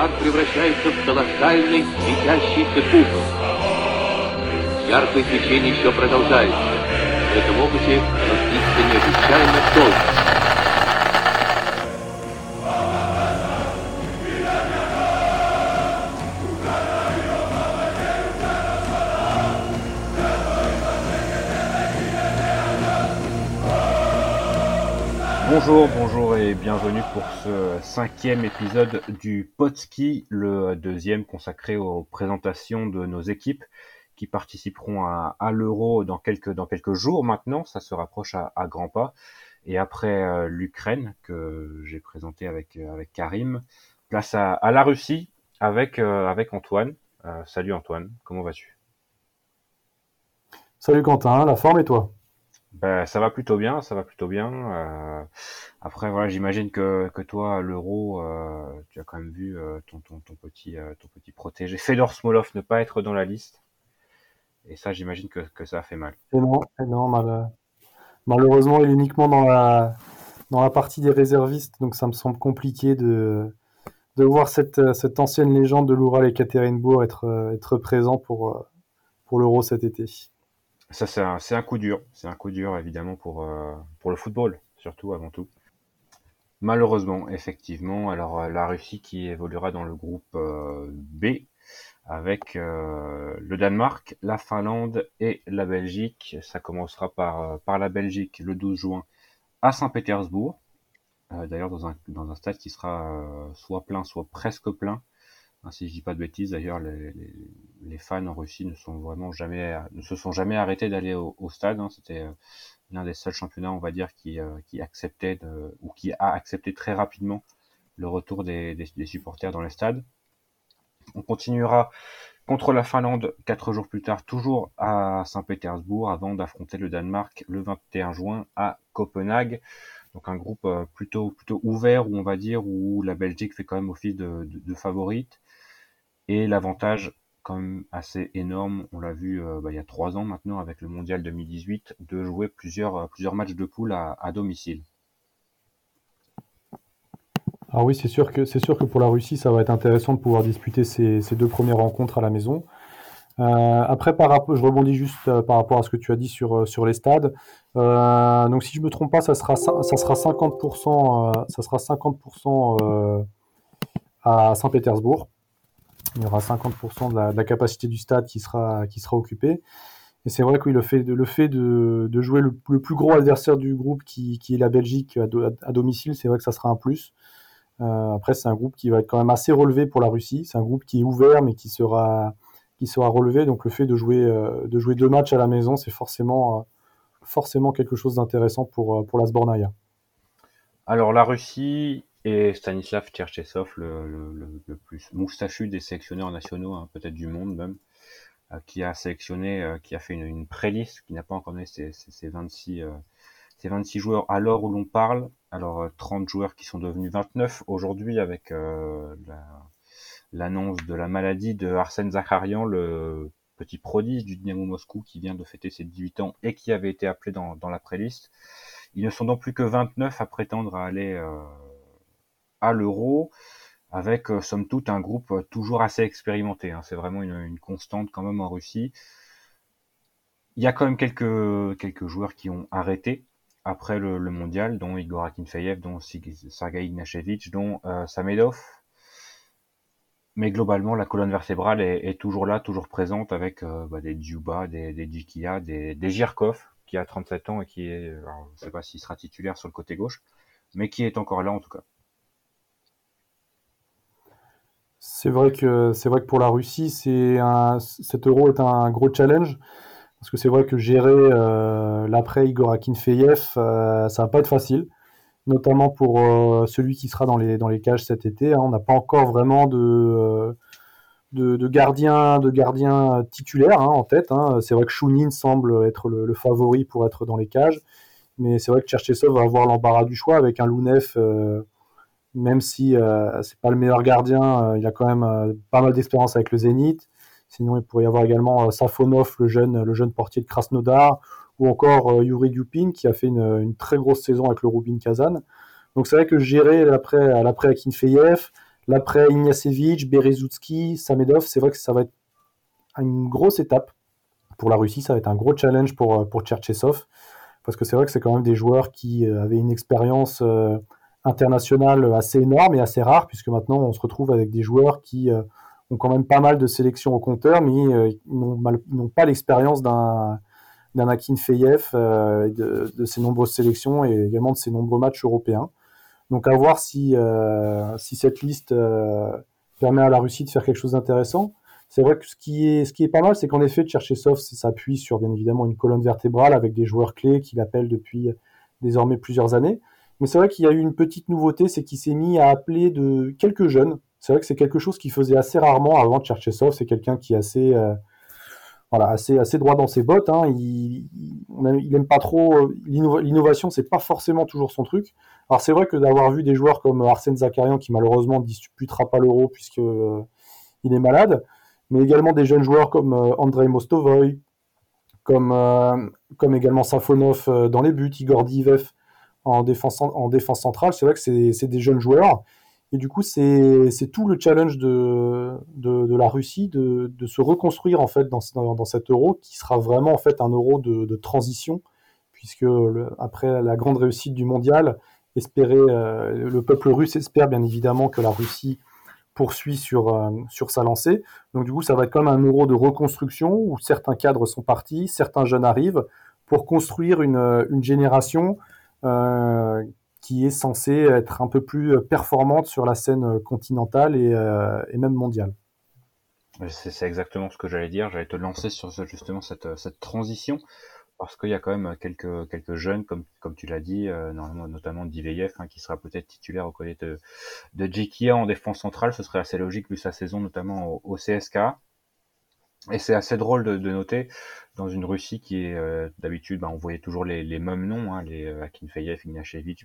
Шар превращается в колоссальный светящийся купол. Яркое свечение еще продолжается. В этом опыте разлиться необычайно долго. Bonjour bienvenue pour ce cinquième épisode du Podski, le deuxième consacré aux présentations de nos équipes qui participeront à, l'Euro dans quelques, dans quelques jours maintenant, ça se rapproche à, grands pas. Et après euh, l'Ukraine que j'ai présenté avec, euh, avec Karim, place à, la Russie avec, euh, avec Antoine. salut Antoine, comment vas-tu? Salut Quentin, la forme et toi? Ben, ça va plutôt bien, ça va plutôt bien. Euh, après, voilà, j'imagine que, que toi, l'euro, euh, tu as quand même vu euh, ton, ton, petit, ton petit protégé Fedor Smolov ne pas être dans la liste. Et ça, j'imagine que, que ça a fait mal. Et non mal, malheureusement, il est uniquement dans la, dans la partie des réservistes, donc ça me semble compliqué de, de voir cette, cette ancienne légende de l'Oural et Katerinbourg être, être présent pour, pour l'euro cet été. Ça, c'est un, coup dur. C'est un coup dur, évidemment, pour, euh, le football, surtout, avant tout. Malheureusement, effectivement. Alors, euh, la Russie qui évoluera dans le groupe euh, B avec le Danemark, la Finlande et la Belgique. Ça commencera par, la Belgique le 12 juin à Saint-Pétersbourg. D'ailleurs, dans un stade qui sera soit plein, soit presque plein. Hein, si je dis pas de bêtises, d'ailleurs, les, les, les, fans en Russie ne sont vraiment jamais, ne se sont jamais arrêtés d'aller au, au, stade. Hein. C'était euh, l'un des seuls championnats, on va dire, qui, euh, qui acceptait de, ou qui a accepté très rapidement le retour des, des, supporters dans les stades. On continuera contre la Finlande quatre jours plus tard, toujours à Saint-Pétersbourg, avant d'affronter le Danemark le 21 juin à Copenhague. Donc un groupe euh, plutôt plutôt ouvert, où on va dire, où la Belgique fait quand même office de, de, de favorite. Et l'avantage quand même assez énorme, on l'a vu euh, bah, il y a trois ans maintenant avec le Mondial 2018, de jouer plusieurs, euh, plusieurs matchs de poule à, domicile. Ah oui, c'est sûr que sûr que pour la Russie, ça va être intéressant de pouvoir disputer ces, deux premières rencontres à la maison. Euh, après, je rebondis juste par rapport à ce que tu as dit sur, les stades. donc, si je me trompe pas, ça sera 50%, ça sera 50% à Saint-Pétersbourg. Il y aura 50% de la, capacité du stade qui sera, qui sera occupée. Et c'est vrai que le fait de, le fait de, de jouer le, plus gros adversaire du groupe, qui, qui est la Belgique à, à domicile, c'est vrai que ça sera un plus. Euh, après, c'est un groupe qui va être quand même assez relevé pour la Russie. C'est un groupe qui est ouvert, mais qui sera, qui sera relevé. Donc le fait de jouer, euh, de jouer deux matchs à la maison, c'est forcément, euh, forcément quelque chose d'intéressant pour, pour la Sbornaya. Alors la Russie, et Stanislav Tcherchesov, le, le, le, plus moustachu des sélectionneurs nationaux, hein, peut-être du monde même, euh, qui a sélectionné, euh, qui a fait une, une pré-liste, qui n'a pas encore donné ses, ses, 26, euh, 26 joueurs à l'heure où l'on parle. Alors 30 euh, joueurs qui sont devenus 29 aujourd'hui avec l'annonce de la maladie de Arsène Zakharian, le petit prodige du Dynamo Moscou qui vient de fêter ses 18 ans et qui avait été appelé dans, dans la pré-liste. Ils ne sont donc plus que 29 à prétendre à aller à l'euro, avec euh, somme toute un groupe euh, toujours assez expérimenté. Hein. C'est vraiment une, constante quand même en Russie. Il y a quand même quelques, quelques joueurs qui ont arrêté après le, mondial, dont Igor Akinfeyev, dont Sergei Ignashevich, dont euh, Samedov. Mais globalement, la colonne vertébrale est, toujours là, toujours présente, avec bah, des Djuba, des, des Djikia, des, des Girkov, qui a 37 ans et qui est, je ne sais pas s'il sera titulaire sur le côté gauche, mais qui est encore là en tout cas. C'est vrai que c'est vrai que pour la Russie, c'est un, cet euro est un gros challenge parce que c'est vrai que gérer euh, l'après Igor Akinfeyev, euh, ça va pas être facile, notamment pour euh, celui qui sera dans les dans les cages cet été. Hein. On n'a pas encore vraiment de de, de gardien de gardien titulaire hein, en tête. Hein. C'est vrai que Shunin semble être le, favori pour être dans les cages, mais c'est vrai que Cherchesov va avoir l'embarras du choix avec un Lounev même si euh, c'est pas le meilleur gardien, euh, il a quand même euh, pas mal d'expérience avec le Zénith. Sinon, il pourrait y avoir également Safonov, le jeune, le jeune portier de Krasnodar, ou encore Yuri Dupin, qui a fait une, très grosse saison avec le Rubin Kazan. Donc c'est vrai que gérer l'après, l'après Akinfeyev, L'après Ignacevich, Berezutski, Samedov, c'est vrai que ça va être une grosse étape pour la Russie. Ça va être un gros challenge pour, pour Cherchesov. Parce que c'est vrai que c'est quand même des joueurs qui avaient une expérience internationale assez énorme et assez rare, puisque maintenant on se retrouve avec des joueurs qui ont quand même pas mal de sélections au compteur, mais euh, n'ont pas l'expérience d'un d'un Akin Feyev euh, de, de, ses nombreuses sélections et également de ses nombreux matchs européens. Donc à voir si, euh, si cette liste permet à la Russie de faire quelque chose d'intéressant. C'est vrai que ce qui est, ce qui est pas mal, c'est qu'en effet, Tcherchesov s'appuie sur bien évidemment une colonne vertébrale avec des joueurs clés qu'il appelle depuis désormais plusieurs années. Mais c'est vrai qu'il y a eu une petite nouveauté, c'est qu'il s'est mis à appeler de quelques jeunes c'est vrai que c'est quelque chose qu'il faisait assez rarement avant Cherchesov. C'est quelqu'un qui est assez, euh, voilà, assez, assez droit dans ses bottes. Hein. Il, il, aime pas trop l'innovation. C'est pas forcément toujours son truc. Alors c'est vrai que d'avoir vu des joueurs comme Arsène Zakarian qui malheureusement ne disputera pas l'Euro puisque euh, il est malade, mais également des jeunes joueurs comme euh, Andrei Mostovoy, comme, comme également Safonov dans les buts, Igor Divev en défense, en défense centrale. C'est vrai que c'est des jeunes joueurs et du coup, c'est tout le challenge de, de, la Russie de, de, se reconstruire en fait dans, dans, dans, cet euro qui sera vraiment en fait un euro de, transition, puisque après la grande réussite du mondial, espérer, euh, le peuple russe espère bien évidemment que la Russie poursuit sur, euh, sur sa lancée. Donc du coup, ça va être comme un euro de reconstruction où certains cadres sont partis, certains jeunes arrivent pour construire une, une génération qui est censée être un peu plus euh, performante sur la scène euh, continentale et, euh, même mondiale. C'est exactement ce que j'allais dire. J'allais te lancer sur justement cette, transition parce qu'il y a quand même quelques jeunes comme comme tu l'as dit, euh, notamment Diveyev hein, qui sera peut-être titulaire au côté de de en défense centrale. Ce serait assez logique vu sa saison notamment au, CSK. Et c'est assez drôle de, noter dans une Russie qui est euh, d'habitude, bah, on voyait toujours les, mêmes noms, hein, les euh, Akinfeyev, Ignashevich,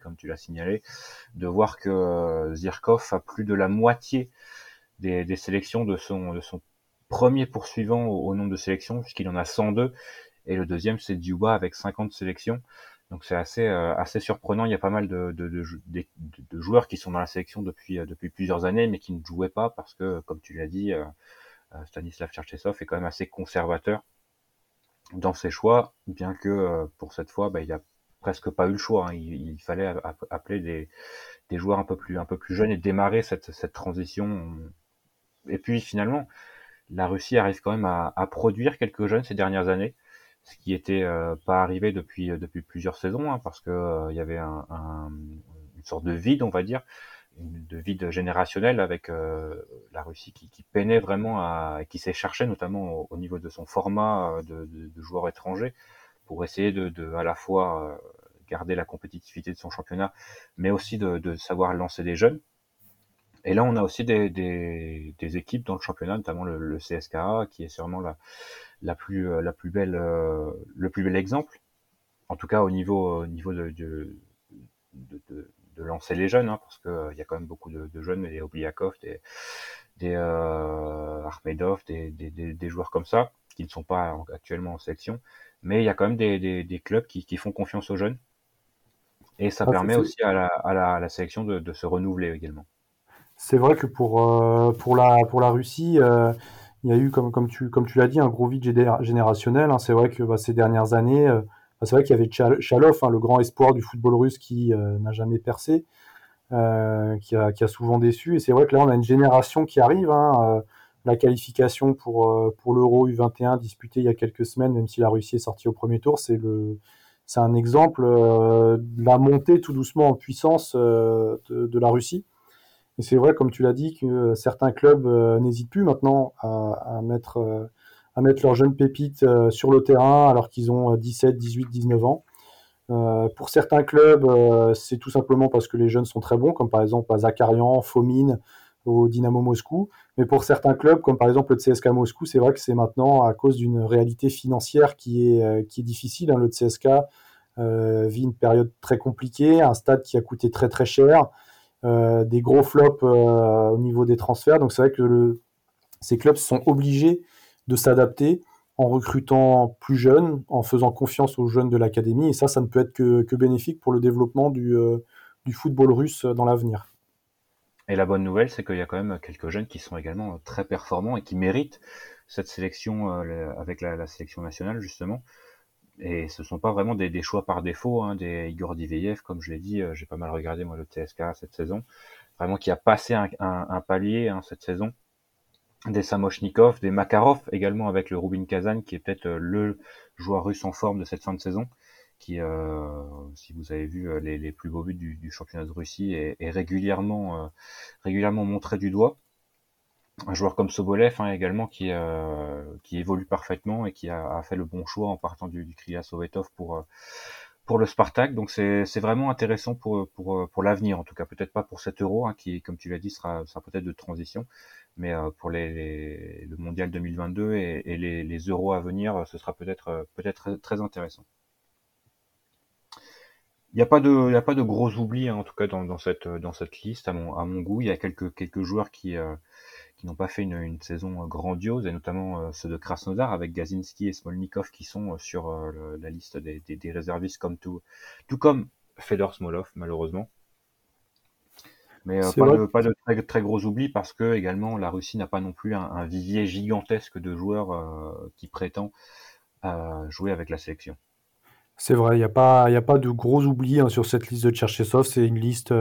comme tu l'as signalé, de voir que euh, Zirkov a plus de la moitié des, sélections de son, de son premier poursuivant au, nombre de sélections, puisqu'il en a 102, et le deuxième c'est Duba avec 50 sélections. Donc c'est assez euh, assez surprenant. Il y a pas mal de, joueurs qui sont dans la sélection depuis depuis plusieurs années, mais qui ne jouaient pas parce que, comme tu l'as dit, Stanislav Cherchesov est quand même assez conservateur dans ses choix, bien que euh, pour cette fois, bah, il a presque pas eu le choix. Hein. Il, fallait appeler des, des, joueurs un peu plus un peu plus jeunes et démarrer cette, cette transition. Et puis finalement, la Russie arrive quand même à, à produire quelques jeunes ces dernières années, ce qui était euh, pas arrivé depuis depuis plusieurs saisons, hein, parce que euh, il y avait un, un, une sorte de vide, on va dire, de vide générationnel avec euh, la Russie qui, qui, peinait vraiment à, qui s'est cherché notamment au, niveau de son format euh, de, de, de joueurs étrangers pour essayer de, de à la fois euh, garder la compétitivité de son championnat, mais aussi de, de, savoir lancer des jeunes. Et là, on a aussi des, des, des équipes dans le championnat, notamment le, le, CSKA, qui est sûrement la, la plus la plus belle le plus bel exemple, en tout cas au niveau au niveau de, de, de de lancer les jeunes, hein, parce que euh, il y a quand même beaucoup de, de jeunes, des Obliakov, des, des euh, Armedov, des, des, des, joueurs comme ça, qui ne sont pas actuellement en sélection, mais il y a quand même des, des, clubs qui, qui, font confiance aux jeunes, et ça ah, permet aussi à la, à, la, à la, sélection de, de, se renouveler également. C'est vrai que pour, euh, pour, la, pour la Russie, euh, il y a eu, comme, comme tu, comme tu l'as dit, un gros vide générationnel. Hein. C'est vrai que bah, ces dernières années, c'est vrai qu'il y avait Chalov, hein, le grand espoir du football russe qui euh, n'a jamais percé, euh, qui, a, souvent déçu. Et c'est vrai que là, on a une génération qui arrive. Hein, euh, la qualification pour, l'Euro U21 disputé il y a quelques semaines, même si la Russie est sortie au premier tour, c'est un exemple de la montée tout doucement en puissance de, la Russie. Et c'est vrai, comme tu l'as dit, que certains clubs n'hésitent plus maintenant à mettre à mettre leurs jeunes pépites euh, sur le terrain alors qu'ils ont 17, 18, 19 ans. Euh, pour certains clubs, euh, c'est tout simplement parce que les jeunes sont très bons, comme par exemple à Zakarian, Fomine au Dynamo Moscou. Mais pour certains clubs, comme par exemple le CSK Moscou, c'est vrai que c'est maintenant à cause d'une réalité financière qui est, qui est difficile. Hein. Le CSK vit une période très compliquée, un stade qui a coûté très très cher, des gros flops au niveau des transferts. Donc c'est vrai que ces clubs sont obligés de s'adapter en recrutant plus jeunes, en faisant confiance aux jeunes de l'académie. Et ça, ça ne peut être que, bénéfique pour le développement du, euh, du football russe dans l'avenir. Et la bonne nouvelle, c'est qu'il y a quand même quelques jeunes qui sont également très performants et qui méritent cette sélection avec la, sélection nationale justement. Et ce sont pas vraiment des, choix par défaut, hein, des Igor Diveyev, comme je l'ai dit, j'ai pas mal regardé moi le TSK cette saison, vraiment qui a passé un, palier hein, cette saison des Samoshnikov, des Makarov également avec le Rubin Kazan qui est peut-être euh, le joueur russe en forme de cette fin de saison qui, euh, si vous avez vu euh, les, plus beaux buts du, championnat de Russie, est, régulièrement, régulièrement montré du doigt. Un joueur comme Sobolev hein, également qui, qui évolue parfaitement et qui a, fait le bon choix en partant du, du Kriya Sovetov pour, pour le Spartak. Donc c'est vraiment intéressant pour, pour, pour l'avenir, en tout cas peut-être pas pour cet euro, hein, qui, comme tu l'as dit, sera, sera peut-être de transition, mais euh, pour les, le mondial 2022 et, les, euros à venir, ce sera peut-être euh, peut-être très intéressant. Il n'y a pas de, gros oublis hein, en tout cas dans, cette liste à mon goût. Il y a quelques joueurs qui euh, n'ont pas fait une, saison grandiose et notamment ceux de Krasnodar avec Gazinski et Smolnikov qui sont sur la liste des, réservistes comme tout comme Fedor Smolov malheureusement. Mais euh, pas, de, pas, de, très, très, gros oublis parce que également la Russie n'a pas non plus un, vivier gigantesque de joueurs euh, qui prétend euh, jouer avec la sélection. C'est vrai, il n'y a, pas, a pas de gros oublis hein, sur cette liste de Tcherchesov. C'est une liste,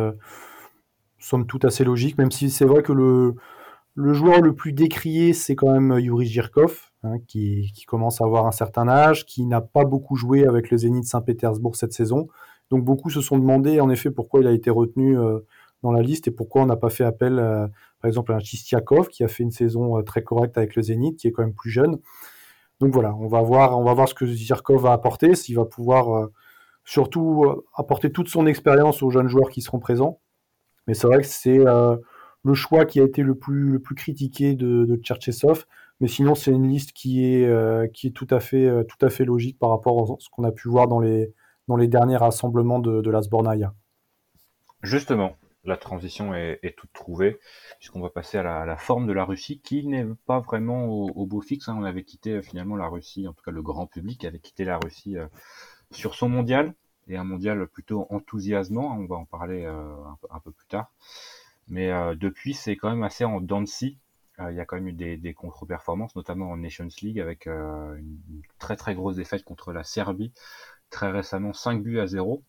somme toute, assez logique, même si c'est vrai que le, le joueur le plus décrié, c'est quand même Yuri Zhirkov, hein, qui, qui, commence à avoir un certain âge, qui n'a pas beaucoup joué avec le Zénith Saint-Pétersbourg cette saison. Donc beaucoup se sont demandé, en effet, pourquoi il a été retenu dans la liste et pourquoi on n'a pas fait appel, euh, par exemple, à un Chistiakov qui a fait une saison euh, très correcte avec le Zénith, qui est quand même plus jeune. Donc voilà, on va voir, on va voir ce que Zirkov va apporter, s'il va pouvoir euh, surtout apporter toute son expérience aux jeunes joueurs qui seront présents. Mais c'est vrai que c'est le choix qui a été le plus, le plus critiqué de, de Tcherchesov. Mais sinon, c'est une liste qui est, qui est tout, à fait, tout à fait logique par rapport à ce qu'on a pu voir dans les, dans les derniers rassemblements de, de la Sbornaya. Justement, la transition est, toute trouvée, puisqu'on va passer à la, forme de la Russie, qui n'est pas vraiment au, beau fixe. Hein. On avait quitté euh, finalement la Russie, en tout cas le grand public avait quitté la Russie euh, sur son mondial, et un mondial plutôt enthousiasmant, hein. on va en parler euh, un, peu plus tard. Mais depuis, c'est quand même assez en dents de scie. il y a quand même eu des, des contre-performances, notamment en Nations League, avec une très très grosse défaite contre la Serbie, très récemment 5 buts à 0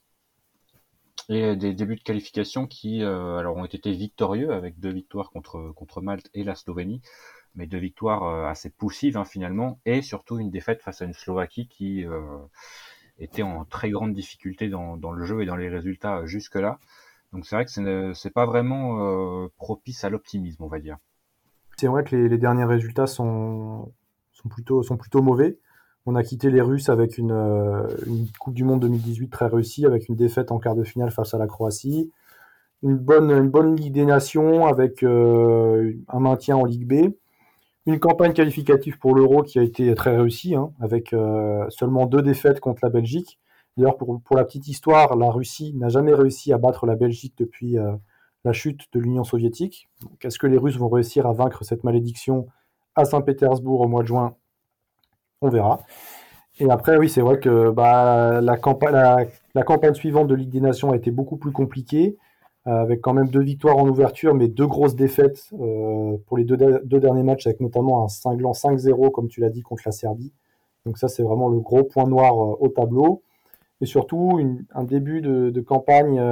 et des débuts de qualification qui euh, alors ont été victorieux avec deux victoires contre contre Malte et la Slovénie, mais deux victoires euh, assez poussives hein, finalement, et surtout une défaite face à une Slovaquie qui euh, était en très grande difficulté dans, dans le jeu et dans les résultats jusque là. Donc c'est vrai que c'est pas vraiment propice à l'optimisme, on va dire. C'est vrai que les, les, derniers résultats sont sont plutôt sont plutôt mauvais. On a quitté les Russes avec euh, une, Coupe du Monde 2018 très réussie, avec une défaite en quart de finale face à la Croatie. Une bonne, Ligue des Nations avec euh, un maintien en Ligue B. Une campagne qualificative pour l'Euro qui a été très réussie, hein, avec euh, seulement deux défaites contre la Belgique. D'ailleurs, pour, pour, la petite histoire, la Russie n'a jamais réussi à battre la Belgique depuis la chute de l'Union soviétique. Est-ce que les Russes vont réussir à vaincre cette malédiction à Saint-Pétersbourg au mois de juin? On verra. Et après, oui, c'est vrai que bah, la, campagne, suivante de Ligue des Nations a été beaucoup plus compliquée, euh, avec quand même deux victoires en ouverture, mais deux grosses défaites euh, pour les deux, derniers matchs, avec notamment un cinglant 5-0, comme tu l'as dit, contre la Serbie. Donc ça, c'est vraiment le gros point noir euh, au tableau. Et surtout, un début de campagne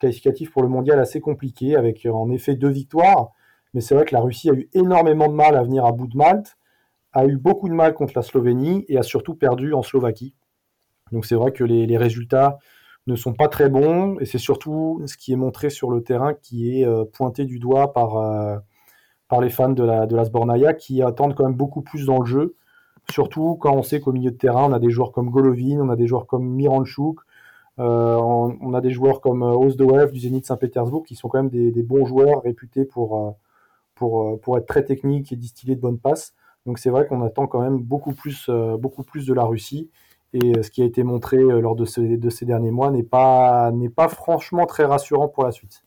qualificative pour le mondial assez compliqué, avec en effet deux victoires. Mais c'est vrai que la Russie a eu énormément de mal à venir à bout de Malte a eu beaucoup de mal contre la Slovénie et a surtout perdu en Slovaquie. Donc c'est vrai que les, résultats ne sont pas très bons et c'est surtout ce qui est montré sur le terrain qui est euh, pointé du doigt par, euh, par les fans de la, de la Sbornaya qui attendent quand même beaucoup plus dans le jeu. Surtout quand on sait qu'au milieu de terrain, on a des joueurs comme Golovin, on a des joueurs comme Miranchuk, euh, on, a des joueurs comme Ozdoev du Zénith Saint-Pétersbourg qui sont quand même des, des, bons joueurs réputés pour, pour, pour être très techniques et distiller de bonnes passes. Donc c'est vrai qu'on attend quand même beaucoup plus, euh, beaucoup plus de la Russie. Et euh, ce qui a été montré euh, lors de, de ces derniers mois n'est pas, n'est pas franchement très rassurant pour la suite.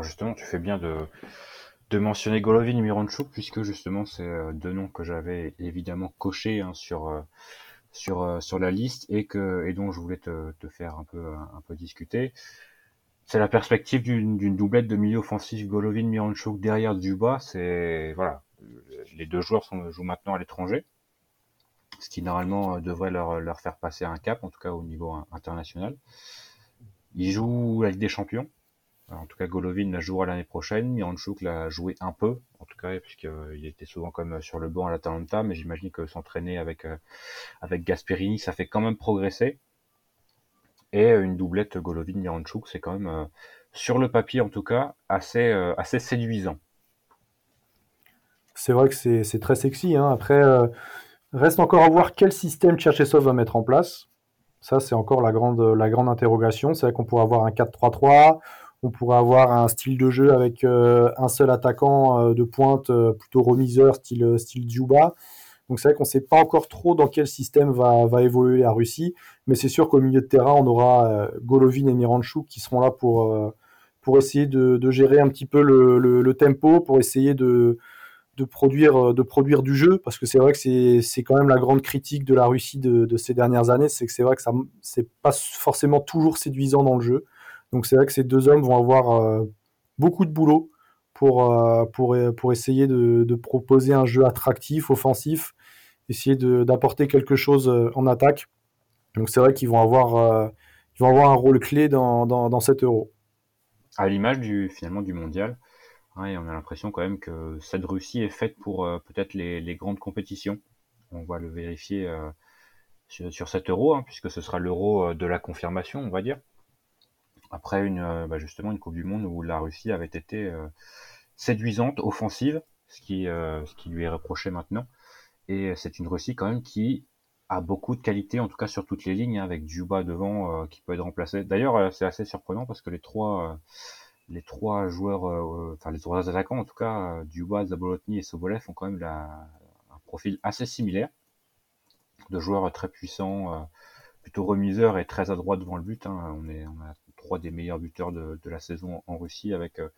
Justement, tu fais bien de, de mentionner Golovin et Miranchuk, puisque justement, c'est deux noms que j'avais évidemment cochés hein, sur, sur, sur la liste et, que, et dont je voulais te, te faire un peu, un peu discuter. c'est la perspective d'une doublette de milieu offensif Golovin Miranchuk derrière Duba. C'est voilà, les deux joueurs jouent maintenant à l'étranger, ce qui normalement devrait leur, faire passer un cap, en tout cas au niveau international. Ils jouent avec des champions, en tout cas, Golovin la jouera l'année prochaine. Miranchuk l'a joué un peu, en tout cas, puisqu'il était souvent comme sur le banc à l'Atalanta, mais j'imagine que s'entraîner avec, euh, Gasperini, ça fait quand même progresser. Et une doublette Golovin-Miranchuk, c'est quand même, euh, sur le papier en tout cas, euh, assez séduisant. C'est vrai que c'est très sexy. Hein. Après, reste encore à voir quel système Tcherchesov va mettre en place. Ça, c'est encore la grande, la grande interrogation. C'est vrai qu'on pourrait avoir un 4-3-3 on pourrait avoir un style de jeu avec euh, un seul attaquant euh, de pointe, euh, plutôt remiseur, style, style Djuba. Donc c'est vrai qu'on ne sait pas encore trop dans quel système va, va évoluer la Russie, mais c'est sûr qu'au milieu de terrain, on aura Golovin et Miranchuk qui seront là pour, pour essayer de, gérer un petit peu le, tempo, pour essayer de, de, produire, de produire du jeu, parce que c'est vrai que c'est quand même la grande critique de la Russie de, de ces dernières années, c'est que c'est vrai que ça c'est pas forcément toujours séduisant dans le jeu. Donc c'est vrai que ces deux hommes vont avoir euh, beaucoup de boulot pour, euh, pour, pour essayer de, proposer un jeu attractif, offensif, essayer d'apporter quelque chose euh, en attaque. Donc c'est vrai qu'ils vont, avoir, vont avoir un rôle clé dans, dans, cet euro. À l'image du, finalement du mondial, on a l'impression quand même que cette Russie est faite pour peut-être les, grandes compétitions. On va le vérifier sur, cet euro, hein, puisque ce sera l'euro de la confirmation, on va dire après une euh, bah, justement une Coupe du Monde où la Russie avait été euh, séduisante, offensive, ce qui, euh, lui est reproché maintenant. Et c'est une Russie quand même qui a beaucoup de qualité, en tout cas sur toutes les lignes, hein, avec Djuba devant qui peut être remplacé. D'ailleurs, c'est assez surprenant parce que les trois, les trois joueurs, enfin les trois attaquants en tout cas, Djuba, Zabolotny et Sobolev ont quand même un profil assez similaire de joueurs très puissants, plutôt remiseurs et très adroits devant le but. Hein. On, est, on a trois des meilleurs buteurs de, la saison en Russie avec euh,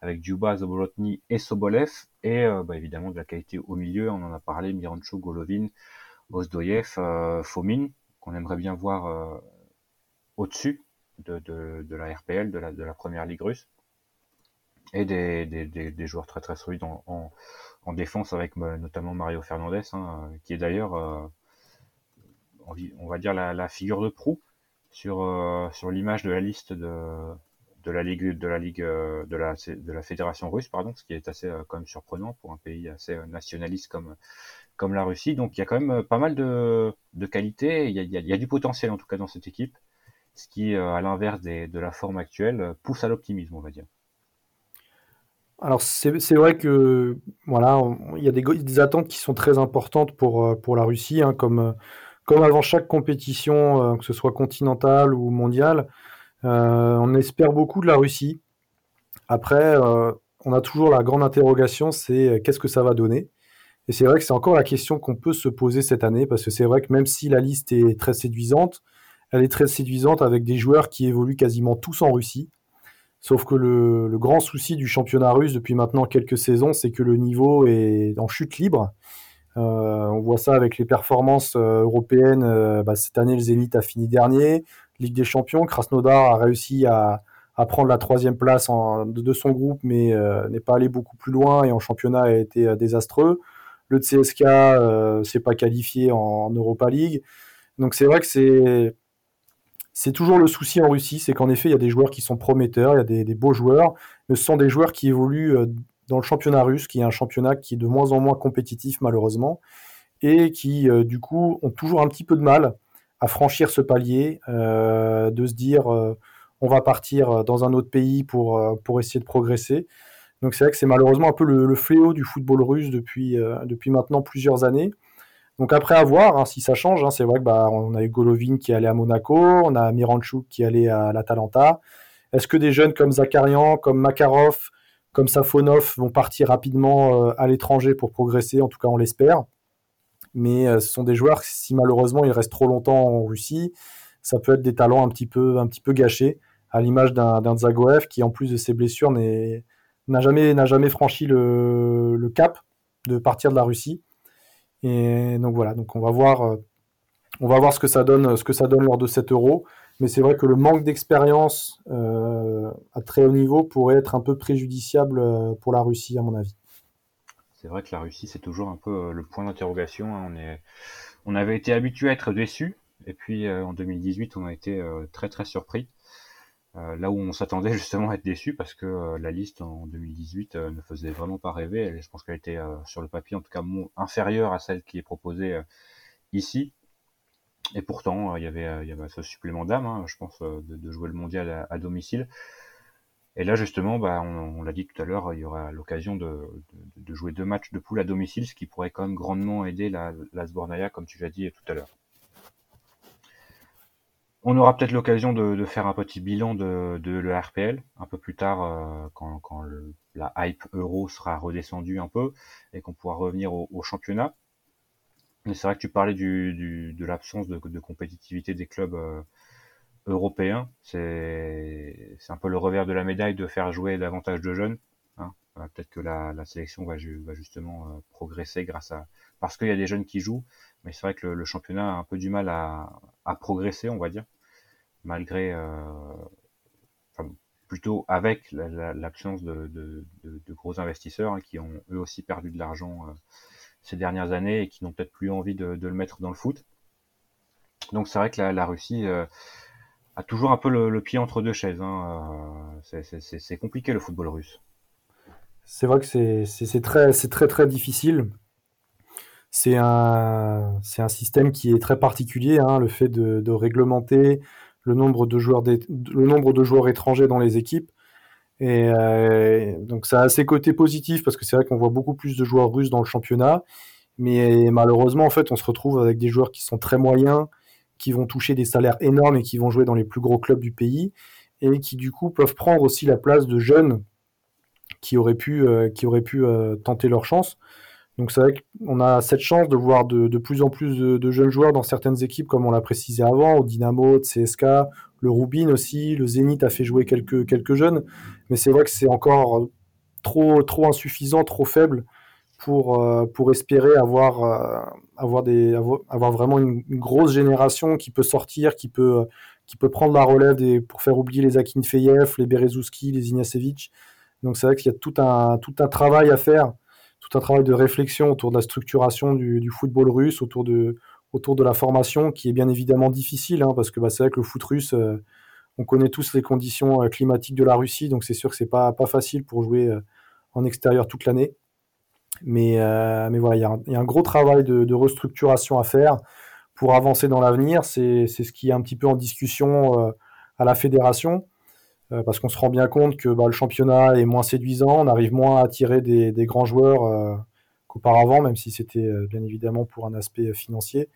avec Zabolotny et Sobolev et euh, bah, évidemment de la qualité au milieu. On en a parlé, Miranchuk, Golovin, Ozdoyev, euh, Fomin qu'on aimerait bien voir au-dessus de, la RPL, de la, première ligue russe. Et des, joueurs très très solides en, en, défense avec notamment Mario Fernandez, hein, qui est d'ailleurs, on va dire, la, figure de proue sur euh, sur l'image de la liste de la ligue de la ligue euh, de la fédération russe pardon ce qui est assez euh, surprenant pour un pays assez nationaliste comme la Russie. Donc il y a quand même pas mal de de qualité il y a, du potentiel en tout cas dans cette équipe ce qui à l'inverse de la forme actuelle pousse à l'optimisme on va dire alors c'est vrai que voilà il y a des, attentes qui sont très importantes pour pour la Russie hein, comme comme avant chaque compétition, euh, que ce soit continentale ou mondiale, euh, on espère beaucoup de la Russie. Après, euh, on a toujours la grande interrogation, c'est qu'est-ce que ça va donner? Et c'est vrai que c'est encore la question qu'on peut se poser cette année, parce que c'est vrai que même si la liste est très séduisante, elle est très séduisante avec des joueurs qui évoluent quasiment tous en Russie. Sauf que le, grand souci du championnat russe depuis maintenant quelques saisons, c'est que le niveau est en chute libre. Euh, on voit ça avec les performances euh, européennes. Euh, bah, cette année, le Zénith a fini dernier. Ligue des Champions, Krasnodar a réussi à, prendre la troisième place de, son groupe, mais n'est pas allé beaucoup plus loin et en championnat a été désastreux. Le CSK s'est pas qualifié en, Europa League. Donc c'est vrai que c'est c'est toujours le souci en Russie, c'est qu'en effet il y a des joueurs qui sont prometteurs, il y a des, beaux joueurs, mais ce sont des joueurs qui évoluent dans le championnat russe, qui est un championnat qui est de moins en moins compétitif malheureusement, et qui euh, du coup ont toujours un petit peu de mal à franchir ce palier, euh, de se dire euh, on va partir dans un autre pays pour, essayer de progresser. Donc c'est vrai que c'est malheureusement un peu le, fléau du football russe depuis maintenant plusieurs années. Donc après à voir hein, si ça change, hein, c'est vrai que bah, on a eu Golovin qui allait à Monaco, on a Miranchuk qui allait à l'Atalanta. Est-ce que des jeunes comme Zakarian, comme Makarov, comme Safonov vont partir rapidement euh, à l'étranger pour progresser, en tout cas on l'espère. Mais euh, ce sont des joueurs, si malheureusement ils restent trop longtemps en Russie, ça peut être des talents un petit peu, un petit peu gâchés, à l'image d'un Zagoev qui, en plus de ses blessures, n'a jamais, franchi le, cap de partir de la Russie. Et donc voilà, donc on va voir, euh, on va voir ce que ça donne, ce que ça donne lors de cet Euro. Mais c'est vrai que le manque d'expérience à très haut niveau pourrait être un peu préjudiciable pour la Russie, à mon avis. C'est vrai que la Russie, c'est toujours un peu le point d'interrogation. Hein. On, est... on avait été habitué à être déçus, et puis en 2018, on a été très très surpris. Euh, là où on s'attendait justement à être déçu parce que euh, la liste en 2018 euh, ne faisait vraiment pas rêver. je pense qu'elle était sur le papier en tout cas inférieure à celle qui est proposée ici. Et pourtant, il y avait, il y avait ce supplément d'âme, hein, je pense, de, jouer le mondial à, domicile. Et là, justement, bah, on, l'a dit tout à l'heure, il y aura l'occasion de, de, jouer deux matchs de poule à domicile, ce qui pourrait quand même grandement aider la, la Sbornaya, comme tu l'as dit tout à l'heure. On aura peut-être l'occasion de, faire un petit bilan de, de le RPL un peu plus tard euh, quand, quand la hype euro sera redescendue un peu et qu'on pourra revenir au, championnat. Mais c'est vrai que tu parlais du, de l'absence de, compétitivité des clubs euh, européens. C'est un peu le revers de la médaille de faire jouer davantage de jeunes. Hein. Euh, peut-être que la, sélection va, va justement progresser grâce à parce qu'il y a des jeunes qui jouent. Mais c'est vrai que le, championnat a un peu du mal à, progresser, on va dire malgré, euh, plutôt avec l'absence de, gros investisseurs hein, qui ont eux aussi perdu de l'argent euh, ces dernières années et qui n'ont peut-être plus envie de, le mettre dans le foot. Donc c'est vrai que la, Russie euh, a toujours un peu le, pied entre deux chaises. Hein, c'est compliqué le football russe. C'est vrai que c'est très, très très difficile. C'est un, système qui est très particulier, hein, le fait de, réglementer le nombre de joueurs, étrangers dans les équipes. Et euh, donc ça a ses côtés positifs parce que c'est vrai qu'on voit beaucoup plus de joueurs russes dans le championnat. Mais malheureusement, en fait, on se retrouve avec des joueurs qui sont très moyens, qui vont toucher des salaires énormes et qui vont jouer dans les plus gros clubs du pays et qui du coup peuvent prendre aussi la place de jeunes qui auraient pu, euh, pu euh, tenter leur chance. Donc c'est vrai qu'on a cette chance de voir de, plus en plus de, jeunes joueurs dans certaines équipes, comme on l'a précisé avant, au Dynamo, CSK, le Rubin aussi, le Zénith a fait jouer quelques, jeunes, mais c'est vrai que c'est encore trop, trop insuffisant, trop faible pour, euh, espérer avoir, euh, vraiment une, grosse génération qui peut sortir, qui peut, prendre la relève pour faire oublier les Akinfeyev, les Berezouski, les Ignacevic. Donc c'est vrai qu'il y a tout un travail à faire tout un travail de réflexion autour de la structuration du, football russe, autour de, autour de la formation, qui est bien évidemment difficile, hein, parce que bah, c'est vrai que le foot russe, euh, on connaît tous les conditions euh, climatiques de la Russie, donc c'est sûr que c'est pas, pas facile pour jouer euh, en extérieur toute l'année. Mais, mais voilà, il y, a un gros travail de, restructuration à faire pour avancer dans l'avenir. C'est ce qui est un petit peu en discussion à la fédération. Euh, parce qu'on se rend bien compte que bah, le championnat est moins séduisant, on arrive moins à attirer des, grands joueurs euh, qu'auparavant, même si c'était euh, bien évidemment pour un aspect financier.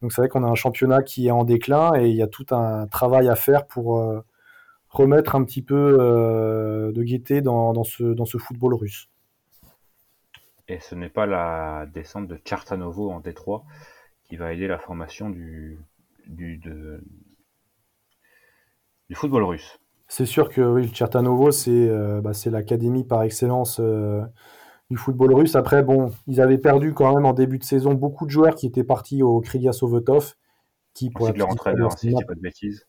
Donc c'est vrai qu'on a un championnat qui est en déclin et il y a tout un travail à faire pour remettre un petit peu de gaieté dans, ce, dans ce football russe. Et ce n'est pas la descente de Tchartanovo en Détroit qui va aider la formation du, du football russe. C'est sûr que oui, le Chertanovo, euh, bah, c'est l'académie par excellence euh, du football russe. Après, bon, ils avaient perdu quand même en début de saison beaucoup de joueurs qui étaient partis au Krylia Sovetov. Qui, pour leur entraîneur, si je dis pas de bêtises.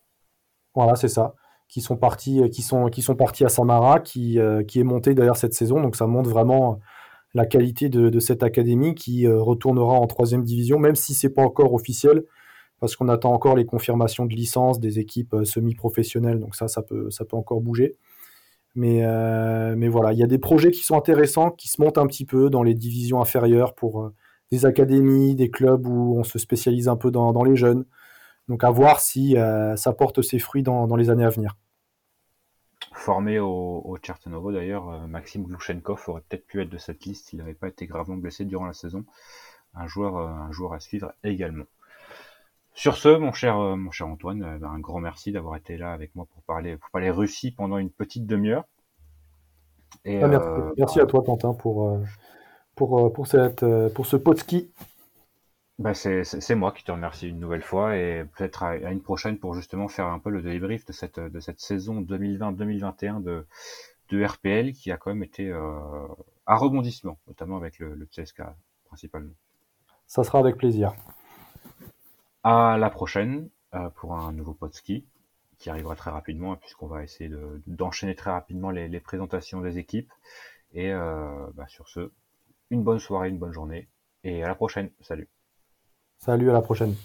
Voilà, c'est ça. Qui sont partis, qui sont, qui sont partis à Samara, qui, euh, qui est monté d'ailleurs cette saison. Donc ça montre vraiment la qualité de, de cette académie qui retournera en troisième division, même si c'est pas encore officiel parce qu'on attend encore les confirmations de licence des équipes euh, semi-professionnelles, donc ça, peut, ça peut encore bouger. Mais, euh, mais voilà, il y a des projets qui sont intéressants, qui se montent un petit peu dans les divisions inférieures pour euh, des académies, des clubs où on se spécialise un peu dans, les jeunes. Donc à voir si ça porte ses fruits dans, les années à venir. Formé au, au d'ailleurs, Maxime Glouchenkov aurait peut-être pu être de cette liste s'il n'avait pas été gravement blessé durant la saison. Un joueur à suivre également. Sur ce, mon cher, euh, mon cher Antoine, euh, ben, un grand merci d'avoir été là avec moi pour parler, pour parler Russie pendant une petite demi-heure. Ah, merci, euh, à toi, Quentin, pour, pour, pour, cette, pour ce pot ski. Ben c'est moi qui te remercie une nouvelle fois et peut-être à, une prochaine pour justement faire un peu le débrief de cette, de cette saison 2020-2021 de, de RPL qui a quand même été un rebondissement, notamment avec le, le CSK principalement. Ça sera avec plaisir. À la prochaine euh, pour un nouveau ski qui arrivera très rapidement, puisqu'on va essayer d'enchaîner très rapidement les, présentations des équipes. Et bah, sur ce, une bonne soirée, une bonne journée, et à la prochaine. Salut. Salut, à la prochaine.